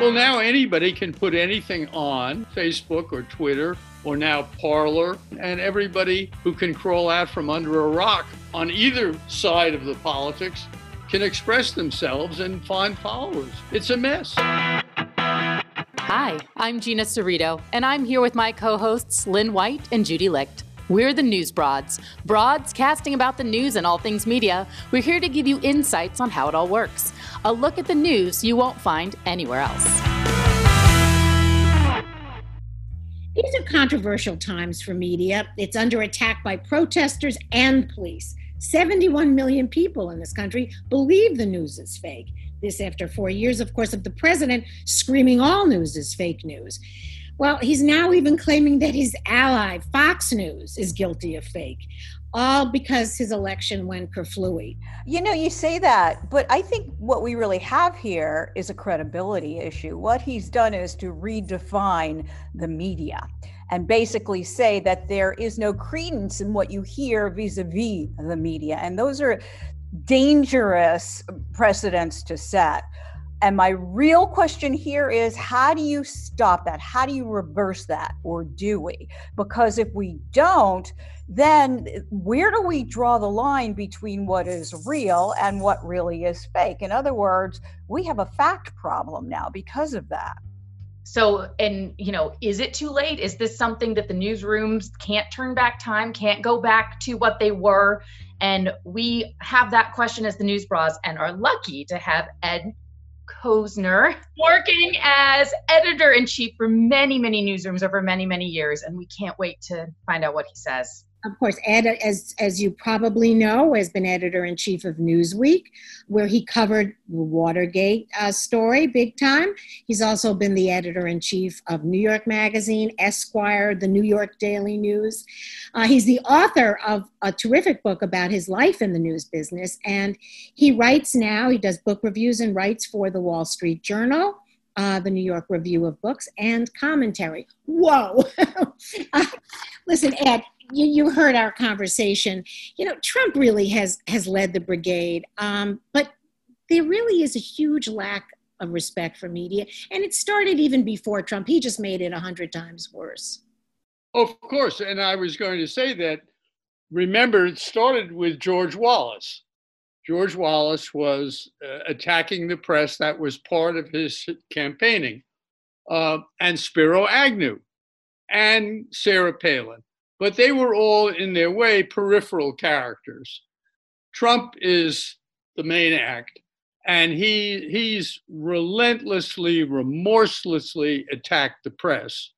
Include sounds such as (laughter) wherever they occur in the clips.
Well, now anybody can put anything on Facebook or Twitter or now Parler, and everybody who can crawl out from under a rock on either side of the politics can express themselves and find followers. It's a mess. Hi, I'm Gina Cerrito, and I'm here with my co hosts Lynn White and Judy Licht. We're the News Broads, broads casting about the news and all things media. We're here to give you insights on how it all works. A look at the news you won't find anywhere else. These are controversial times for media. It's under attack by protesters and police. 71 million people in this country believe the news is fake. This after four years, of course, of the president screaming all news is fake news. Well, he's now even claiming that his ally, Fox News, is guilty of fake, all because his election went kerflooey. You know, you say that, but I think what we really have here is a credibility issue. What he's done is to redefine the media and basically say that there is no credence in what you hear vis a vis the media. And those are dangerous precedents to set. And my real question here is how do you stop that? How do you reverse that? Or do we? Because if we don't, then where do we draw the line between what is real and what really is fake? In other words, we have a fact problem now because of that. So, and you know, is it too late? Is this something that the newsrooms can't turn back time, can't go back to what they were? And we have that question as the News Broads and are lucky to have Ed Kosner, working as editor in chief for many, many newsrooms over many, many years. And we can't wait to find out what he says. Of course, Ed, as, as you probably know, has been editor in chief of Newsweek, where he covered the Watergate uh, story big time. He's also been the editor in chief of New York Magazine, Esquire, the New York Daily News. Uh, he's the author of a terrific book about his life in the news business, and he writes now, he does book reviews and writes for the Wall Street Journal. Uh, the New York Review of Books and commentary. Whoa! (laughs) uh, listen, Ed, you, you heard our conversation. You know, Trump really has has led the brigade, um, but there really is a huge lack of respect for media, and it started even before Trump. He just made it a hundred times worse. Of course, and I was going to say that. Remember, it started with George Wallace. George Wallace was uh, attacking the press. That was part of his campaigning. Uh, and Spiro Agnew and Sarah Palin but they were all in their way peripheral characters. Trump is the main act, and he he's relentlessly, remorselessly attacked the press.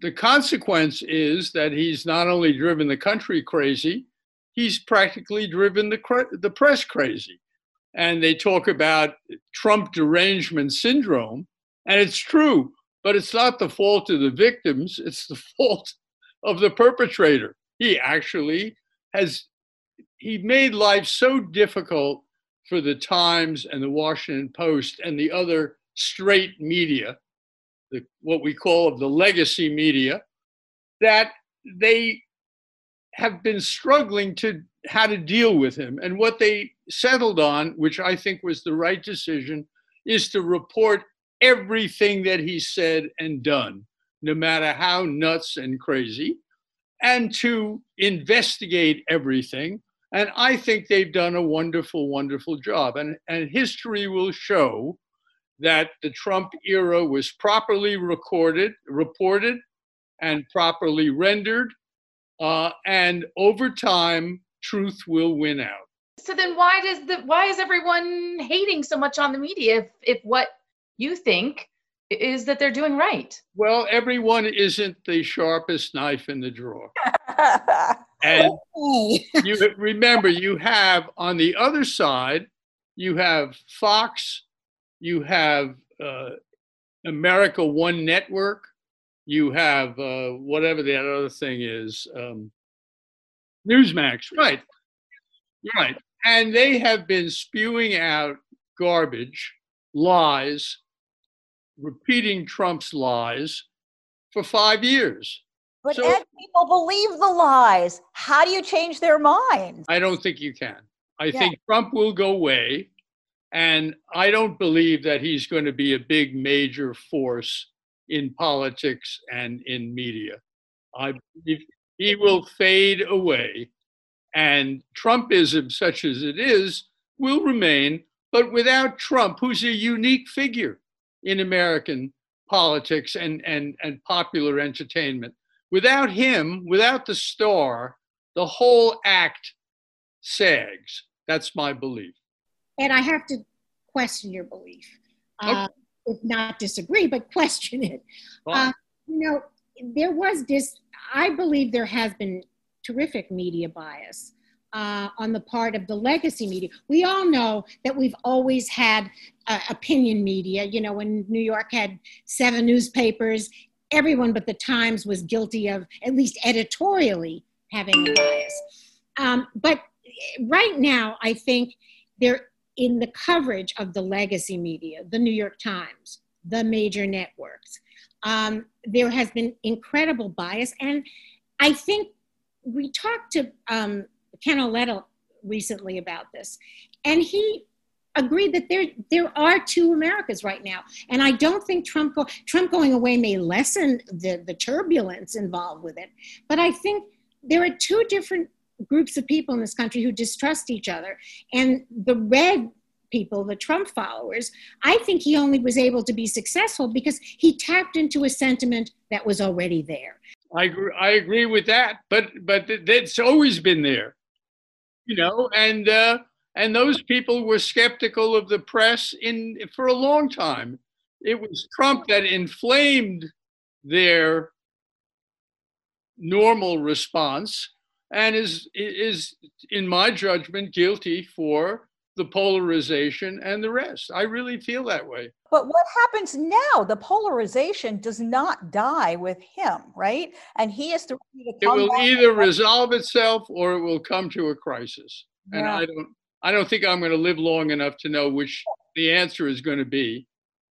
The consequence is that he's not only driven the country crazy, he's practically driven the the press crazy. And they talk about Trump derangement syndrome, and it's true, but it's not the fault of the victims, it's the (laughs) fault of the perpetrator. He actually has he made life so difficult for the Times and the Washington Post and the other straight media, the, what we call of the legacy media, that they have been struggling to how to deal with him. And what they settled on, which I think was the right decision, is to report everything that he said and done no matter how nuts and crazy, and to investigate everything. And I think they've done a wonderful, wonderful job. And, and history will show that the Trump era was properly recorded, reported, and properly rendered. Uh, and over time, truth will win out. So then, why does the why is everyone hating so much on the media if if what you think is that they're doing right. Well, everyone isn't the sharpest knife in the drawer. (laughs) and you remember, you have on the other side, you have Fox, you have uh, America One Network, you have uh, whatever that other thing is, um, Newsmax, right? Right. And they have been spewing out garbage, lies, repeating Trump's lies for five years. But so, Ed, people believe the lies. How do you change their minds? I don't think you can. I yeah. think Trump will go away. And I don't believe that he's going to be a big major force in politics and in media. I believe he will fade away. And Trumpism, such as it is, will remain. But without Trump, who's a unique figure in American politics and, and, and popular entertainment, without him, without the star, the whole act sags. That's my belief. And I have to question your belief. Uh, if not disagree, but question it. Uh, you know, there was this, I believe there has been terrific media bias. Uh, on the part of the legacy media. We all know that we've always had uh, opinion media. You know, when New York had seven newspapers, everyone but the Times was guilty of, at least editorially, having a bias. Um, but right now, I think there, in the coverage of the legacy media, the New York Times, the major networks, um, there has been incredible bias. And I think we talked to um, Ken recently about this, and he agreed that there there are two Americas right now, and I don't think Trump go, Trump going away may lessen the the turbulence involved with it, but I think there are two different groups of people in this country who distrust each other. And the red people, the Trump followers, I think he only was able to be successful because he tapped into a sentiment that was already there. I agree, I agree with that, but but it's always been there, you know, and uh, and those people were skeptical of the press in for a long time. It was Trump that inflamed their normal response and is is in my judgment guilty for the polarization and the rest. I really feel that way. But what happens now? The polarization does not die with him, right? And he is the. It will either resolve itself or it will come to a crisis. Yeah. And I don't. I don't think I'm going to live long enough to know which the answer is going to be.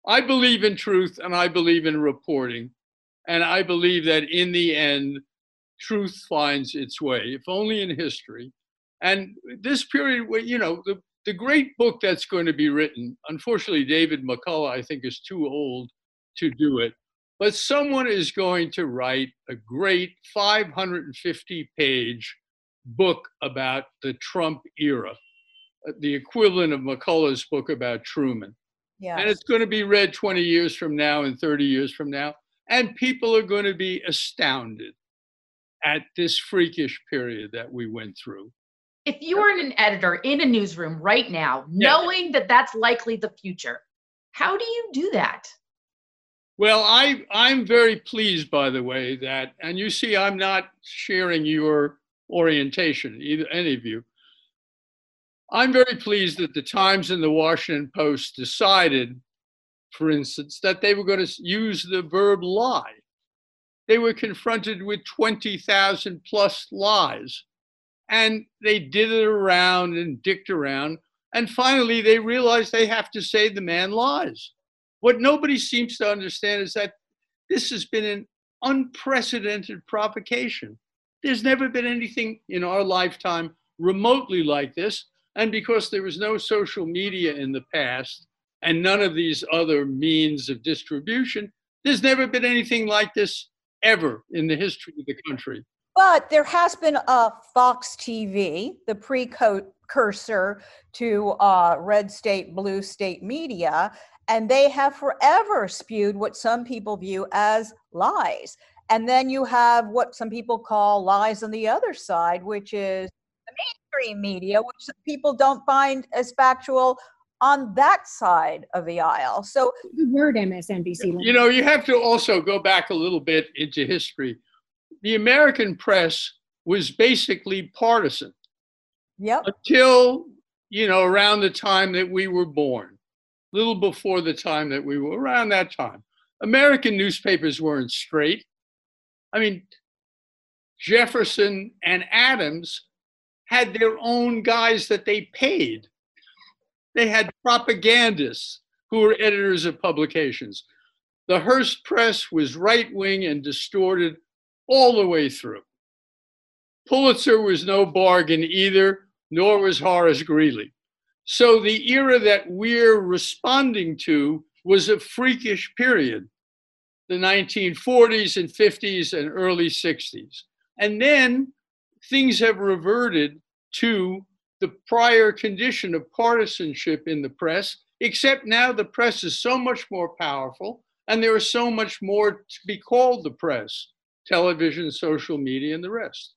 I believe in truth and I believe in reporting. And I believe that in the end, truth finds its way, if only in history. And this period, you know, the, the great book that's going to be written, unfortunately, David McCullough, I think, is too old to do it. But someone is going to write a great 550 page book about the Trump era, uh, the equivalent of McCullough's book about Truman. Yes. And it's going to be read 20 years from now and 30 years from now. And people are going to be astounded at this freakish period that we went through. If you were an editor in a newsroom right now, knowing that that's likely the future, how do you do that? Well, I I'm very pleased, by the way, that and you see, I'm not sharing your orientation, either any of you. I'm very pleased that the Times and the Washington Post decided, for instance, that they were going to use the verb lie they were confronted with 20,000 plus lies. And they did it around and dicked around. And finally, they realized they have to say the man lies. What nobody seems to understand is that this has been an unprecedented provocation. There's never been anything in our lifetime remotely like this. And because there was no social media in the past and none of these other means of distribution, there's never been anything like this ever in the history of the country. But there has been a Fox TV, the precursor to uh, red state, blue state media, and they have forever spewed what some people view as lies. And then you have what some people call lies on the other side, which is the mainstream media, which people don't find as factual on that side of the aisle. So the word MSNBC. You know, you have to also go back a little bit into history. The American press was basically partisan. Yep. Until, you know, around the time that we were born, a little before the time that we were around that time. American newspapers weren't straight. I mean, Jefferson and Adams had their own guys that they paid they had propagandists who were editors of publications. The Hearst press was right wing and distorted all the way through. Pulitzer was no bargain either, nor was Horace Greeley. So the era that we're responding to was a freakish period, the 1940s and 50s and early 60s. And then things have reverted to the prior condition of partisanship in the press, except now the press is so much more powerful and there is so much more to be called the press television, social media, and the rest.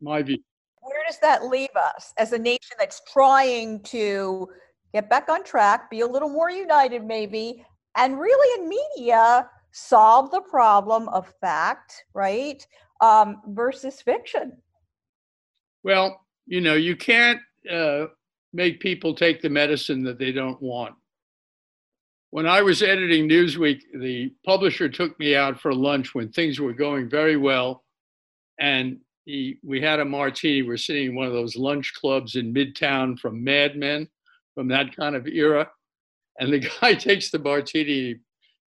My view. Where does that leave us as a nation that's trying to get back on track, be a little more united, maybe, and really in media solve the problem of fact, right, um, versus fiction? Well, you know, you can't uh, make people take the medicine that they don't want. When I was editing Newsweek, the publisher took me out for lunch when things were going very well. And he, we had a martini. We're sitting in one of those lunch clubs in Midtown from Mad Men, from that kind of era. And the (laughs) guy takes the martini,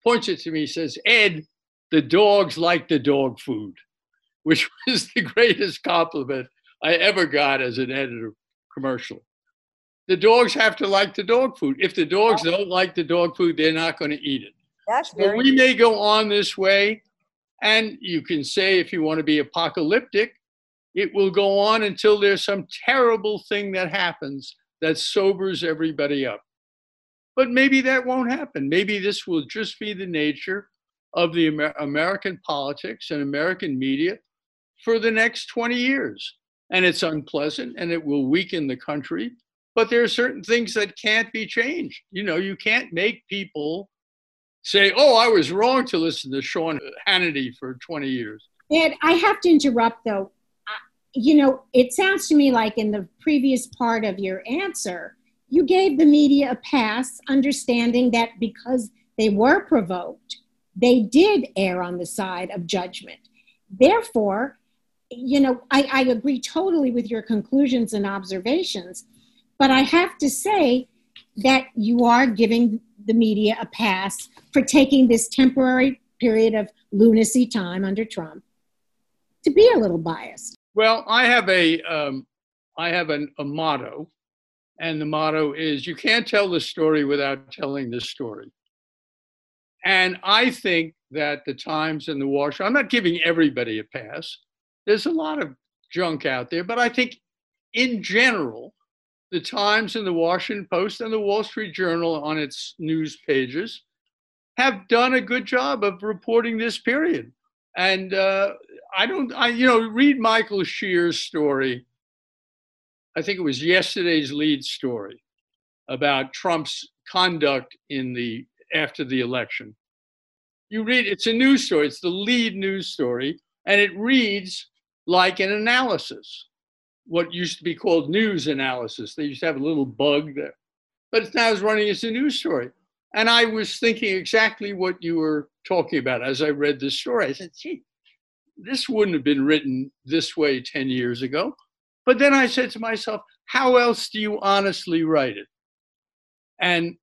points it to me, says, Ed, the dogs like the dog food, (laughs) which was the greatest compliment I ever got as an editor commercial the dogs have to like the dog food. If the dogs don't like the dog food, they're not going to eat it. That's so we may go on this way, and you can say if you want to be apocalyptic, it will go on until there's some terrible thing that happens that sobers everybody up. But maybe that won't happen. Maybe this will just be the nature of the Amer- American politics and American media for the next 20 years. And it's unpleasant and it will weaken the country but there are certain things that can't be changed. You know, you can't make people say, "Oh, I was wrong to listen to Sean Hannity for 20 years." Ed, I have to interrupt though. You know, it sounds to me like in the previous part of your answer, you gave the media a pass, understanding that because they were provoked, they did err on the side of judgment. Therefore, you know, I, I agree totally with your conclusions and observations but I have to say that you are giving the media a pass for taking this temporary period of lunacy time under Trump to be a little biased. Well, I have a um, I have an, a motto, and the motto is you can't tell the story without telling the story. And I think that the Times and the Washington, I'm not giving everybody a pass. There's a lot of junk out there, but I think in general, the Times and the Washington Post and the Wall Street Journal on its news pages have done a good job of reporting this period. And uh, I don't, I, you know, read Michael Shear's story. I think it was yesterday's lead story about Trump's conduct in the after the election. You read, it's a news story. It's the lead news story, and it reads like an analysis what used to be called news analysis. They used to have a little bug there, but it's now is running as a news story. And I was thinking exactly what you were talking about as I read this story. I said, gee, this wouldn't have been written this way 10 years ago. But then I said to myself, how else do you honestly write it? And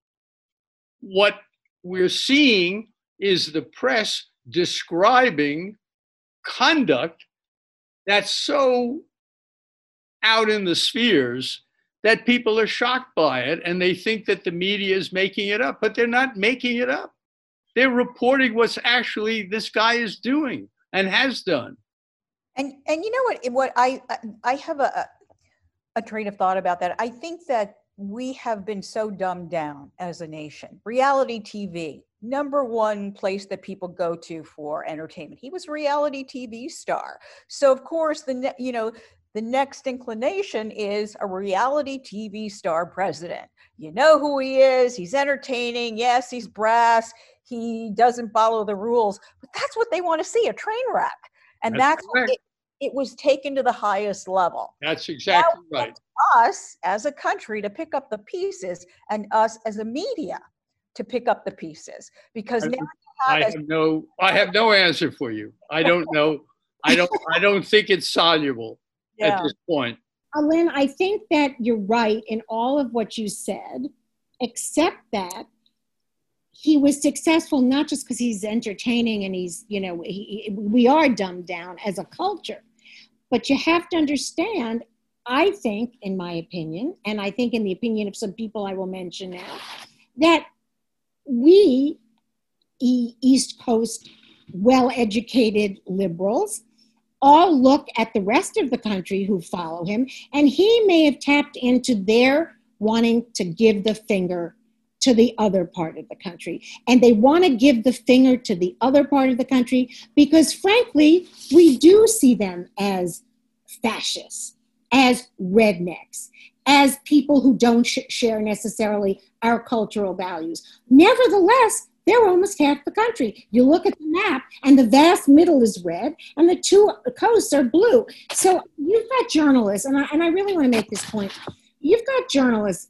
what we're seeing is the press describing conduct that's so out in the spheres that people are shocked by it and they think that the media is making it up, but they're not making it up. They're reporting what's actually this guy is doing and has done. And and you know what what I I have a a train of thought about that. I think that we have been so dumbed down as a nation. Reality TV, number one place that people go to for entertainment. He was a reality TV star. So of course the you know the next inclination is a reality TV star president. You know who he is, he's entertaining, yes, he's brass, he doesn't follow the rules, but that's what they want to see a train wreck. And that's, that's it, it, was taken to the highest level. That's exactly now, right. Us as a country to pick up the pieces and us as a media to pick up the pieces because I, now have I have no I have no answer for you. I don't know. I don't I don't think it's soluble yeah. at this point. Lynn, I think that you're right in all of what you said, except that he was successful not just because he's entertaining and he's, you know, he, we are dumbed down as a culture, but you have to understand I think, in my opinion, and I think in the opinion of some people I will mention now, that we, East Coast, well educated liberals, all look at the rest of the country who follow him, and he may have tapped into their wanting to give the finger to the other part of the country. And they want to give the finger to the other part of the country because, frankly, we do see them as fascists, as rednecks, as people who don't sh- share necessarily our cultural values. Nevertheless, they're almost half the country. You look at the map, and the vast middle is red, and the two coasts are blue. So you've got journalists, and I, and I really want to make this point. You've got journalists,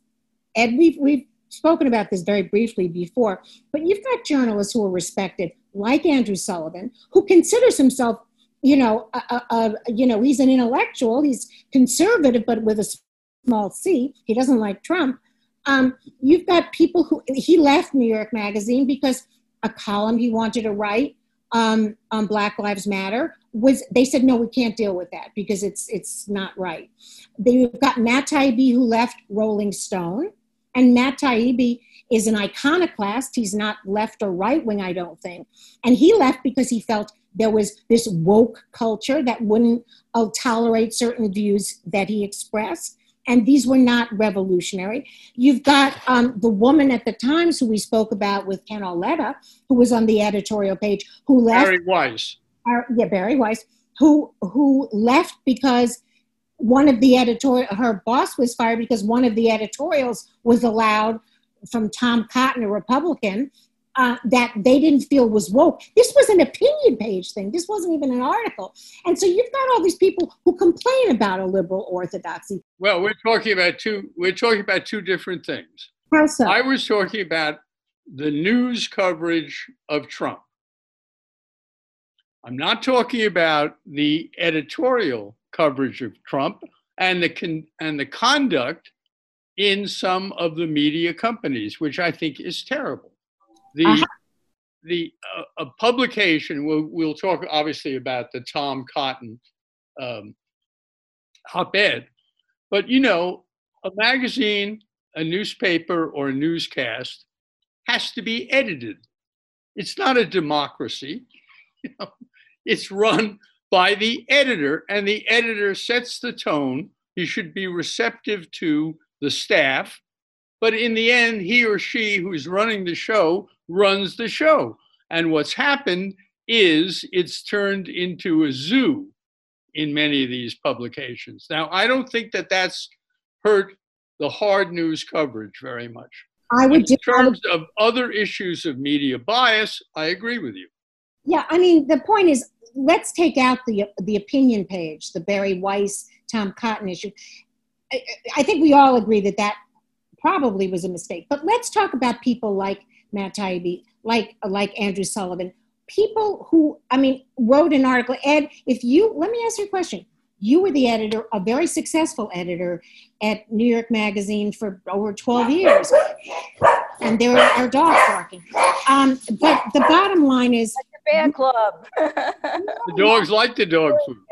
Ed, we've, we've spoken about this very briefly before, but you've got journalists who are respected, like Andrew Sullivan, who considers himself, you know, a, a, a, you know, he's an intellectual, he's conservative, but with a small c. He doesn't like Trump. Um, you've got people who he left New York Magazine because a column he wanted to write um, on Black Lives Matter was they said no, we can't deal with that because it's it's not right. They've got Matt Taibbi who left Rolling Stone and Matt Taibbi is an iconoclast. He's not left or right wing, I don't think. And he left because he felt there was this woke culture that wouldn't uh, tolerate certain views that he expressed. And these were not revolutionary. You've got um, the woman at the Times who we spoke about with Ken Auletta, who was on the editorial page, who left. Bari Weiss. Uh, yeah, Bari Weiss, who who left because one of the editorial, her boss was fired because one of the editorials was allowed from Tom Cotton, a Republican, uh, that they didn't feel was woke. This was an opinion page thing. This wasn't even an article. And so you've got all these people who complain about a liberal orthodoxy. Well, we're talking about two. We're talking about two different things. How so? I was talking about the news coverage of Trump. I'm not talking about the editorial coverage of Trump and the con- and the conduct in some of the media companies, which I think is terrible. The uh-huh. the uh, a publication we'll, we'll talk obviously about the Tom Cotton um, op-ed, but you know a magazine, a newspaper, or a newscast has to be edited. It's not a democracy. (laughs) You know, it's run by the editor, and the editor sets the tone. He should be receptive to the staff, but in the end, he or she who's running the show runs the show. And what's happened is it's turned into a zoo in many of these publications. Now, I don't think that that's hurt the hard news coverage very much. I would in terms of other issues of media bias, I agree with you. Yeah, I mean the point is let's take out the the opinion page, the Bari Weiss Tom Cotton issue. I, I think we all agree that that probably was a mistake. But let's talk about people like Matt Taibbi, like like Andrew Sullivan, people who I mean wrote an article. Ed, if you let me ask you a question. You were the editor, a very successful editor at New York Magazine for over 12 years. And there are dogs barking. Um, but the bottom line is fan club. the dogs like the dog food. (laughs)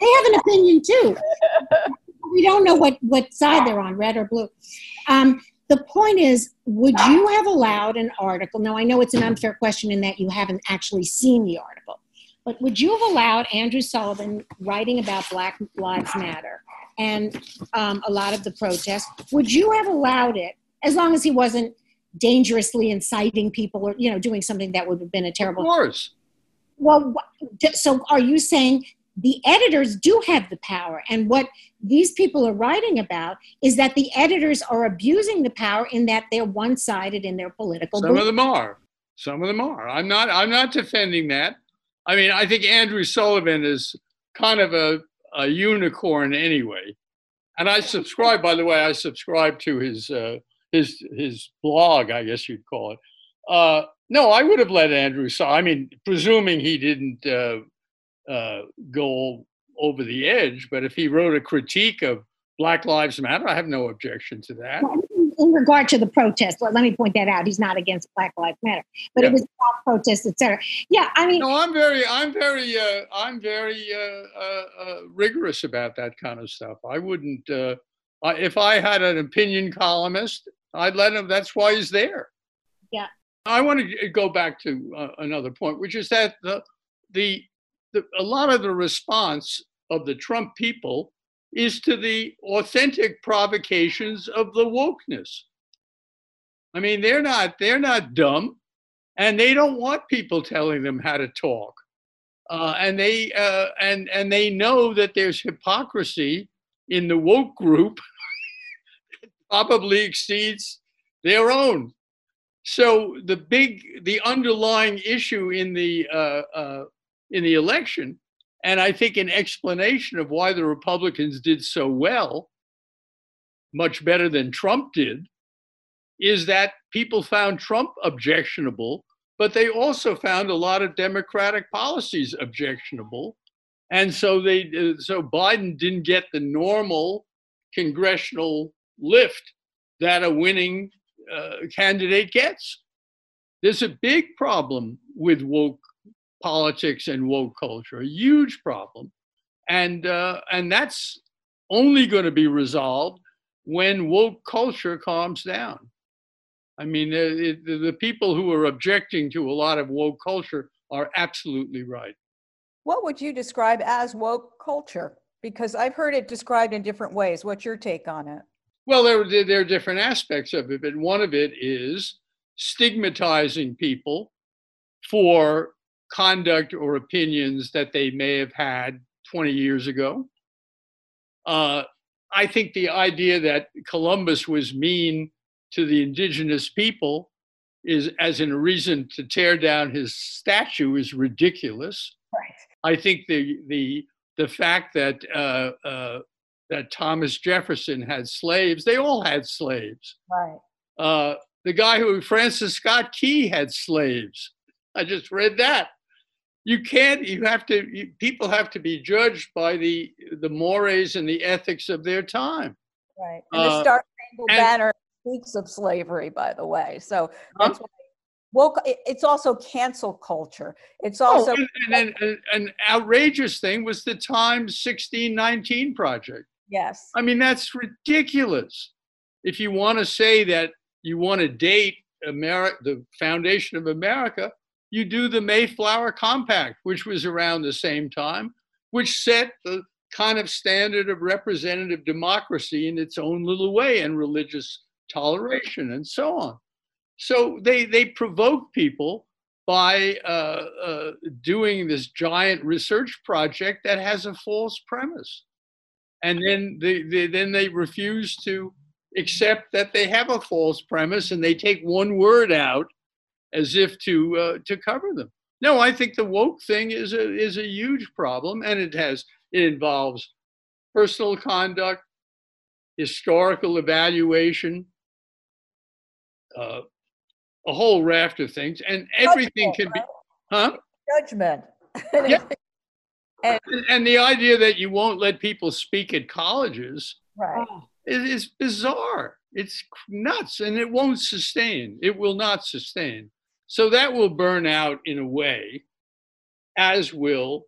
they have an opinion too. We don't know what, what side they're on, red or blue. Um, the point is, would you have allowed an article? Now, I know it's an unfair question in that you haven't actually seen the article, but would you have allowed Andrew Sullivan writing about Black Lives Matter and um, a lot of the protests? Would you have allowed it as long as he wasn't dangerously inciting people or you know doing something that would have been a terrible of course well so are you saying the editors do have the power and what these people are writing about is that the editors are abusing the power in that they're one-sided in their political some belief. of them are some of them are i'm not i'm not defending that i mean i think andrew sullivan is kind of a, a unicorn anyway and i subscribe by the way i subscribe to his uh, his his blog, I guess you'd call it. Uh, no, I would have let Andrew. So I mean, presuming he didn't uh, uh, go over the edge, but if he wrote a critique of Black Lives Matter, I have no objection to that. in regard to the protest, let, let me point that out. He's not against Black Lives Matter, but Yeah. it was about protests, etc. Yeah, I mean, No, I'm very, I'm very, uh, I'm very uh, uh, uh, rigorous about that kind of stuff. I wouldn't, uh, I, if I had an opinion columnist, I'd let him. That's why he's there. Yeah. I want to go back to uh, another point, which is that the, the, the, a lot of the response of the Trump people is to the authentic provocations of the wokeness. I mean, they're not, they're not dumb and they don't want people telling them how to talk. Uh, and they uh, and and they know that there's hypocrisy in the woke group (laughs) probably exceeds their own. So the big, the underlying issue in the uh, uh, in the election, and I think an explanation of why the Republicans did so well, much better than Trump did, is that people found Trump objectionable, but they also found a lot of Democratic policies objectionable. And so they uh, so Biden didn't get the normal congressional lift that a winning uh, candidate gets. There's a big problem with woke politics and woke culture, a huge problem, and uh, and that's only going to be resolved when woke culture calms down. I mean, the, the, the people who are objecting to a lot of woke culture are absolutely right. What would you describe as woke culture? Because I've heard it described in different ways. What's your take on it? Well, there, there, there are different aspects of it, but one of it is stigmatizing people for conduct or opinions that they may have had 20 years ago. Uh, I think the idea that Columbus was mean to the indigenous people is as in a reason to tear down his statue is ridiculous. Right. I think the the the fact that uh, uh, that Thomas Jefferson had slaves, they all had slaves. Right. Uh, the guy who Francis Scott Key had slaves. I just read that. You can't. You have to. You, people have to be judged by the the mores and the ethics of their time. Right. And the Uh, Star Spangled Banner speaks of slavery, by the way. So that's woke. It's also cancel culture. It's Oh, also and, and, and an outrageous thing was the Times 1619 project. yes. I mean, that's ridiculous. If you want to say that you want to date America, the foundation of America, you do the Mayflower Compact, which was around the same time, which set the kind of standard of representative democracy in its own little way and religious toleration and so on. So they they provoke people by uh, uh, doing this giant research project that has a false premise and then they, they then they refuse to accept that they have a false premise and they take one word out as if to uh, to cover them no i think the woke thing is a is a huge problem and it has it involves personal conduct historical evaluation uh, a whole raft of things and everything can be huh judgment. Yeah. (laughs) and, and the idea that you won't let people speak at colleges right. Is bizarre. It's nuts and it won't sustain. It will not sustain. So that will burn out in a way, as will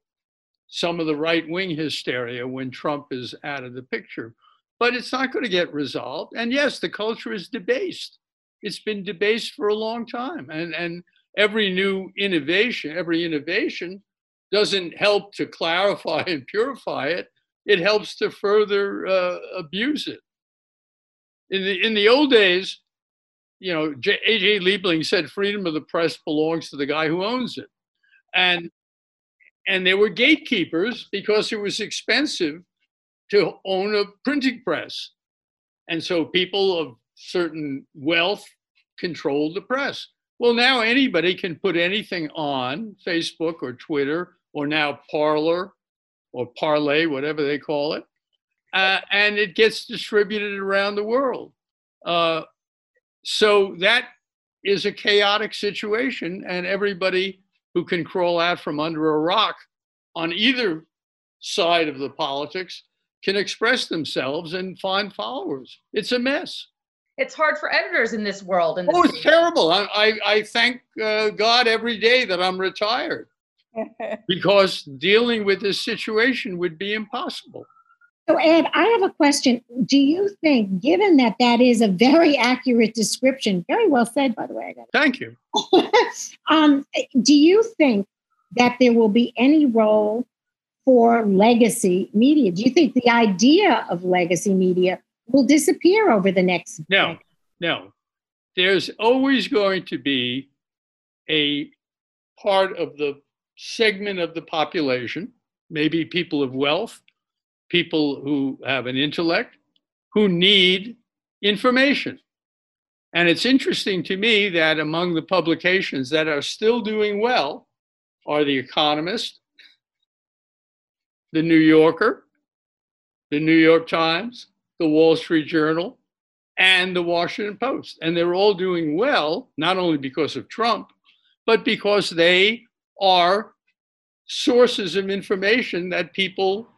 some of the right wing hysteria when Trump is out of the picture. But it's not going to get resolved. And yes, the culture is debased. It's been debased for a long time. And, and every new innovation, every innovation doesn't help to clarify and purify it. It helps to further uh, abuse it in the in the old days, you know, A.J. Liebling said freedom of the press belongs to the guy who owns it, and and there were gatekeepers because it was expensive to own a printing press, and so people of certain wealth controlled the press. Well, now anybody can put anything on Facebook or Twitter or now Parlor or Parlay, whatever they call it uh, and it gets distributed around the world. Uh, so that is a chaotic situation, and everybody who can crawl out from under a rock on either side of the politics can express themselves and find followers. It's a mess. it's hard for editors in this world. In this Oh, it's media. terrible. I, I, I thank uh, God every day that I'm retired (laughs) because dealing with this situation would be impossible. So, Ed, I have a question. Do you think, given that that is a very accurate description, very well said, by the way, I Thank you. (laughs) um, do you think that there will be any role for legacy media? Do you think the idea of legacy media will disappear over the next? No, no. There's always going to be a part of the segment of the population, maybe people of wealth, people who have an intellect, who need information. And it's interesting to me that among the publications that are still doing well are The Economist, The New Yorker, The New York Times, The Wall Street Journal, and The Washington Post. And they're all doing well, not only because of Trump, but because they are sources of information that people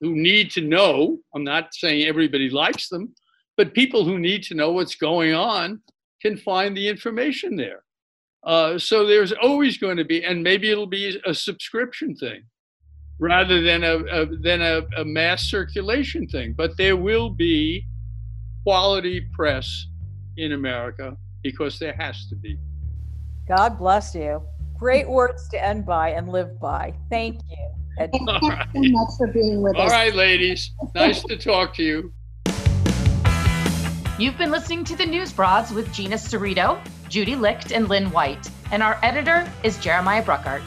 who need to know, I'm not saying everybody likes them, but people who need to know what's going on can find the information there. Uh, so there's always going to be, and maybe it'll be a subscription thing rather than a, a than a, a mass circulation thing. But there will be quality press in America because there has to be. God bless you. Great words to end by and live by. Thank you. Ed. And All thanks so much for being with All us. All right, ladies. Nice to talk to you. You've been listening to the News Broads with Gina Cerrito, Judy Licht, and Lynn White. And our editor is Jeremiah Bruckart.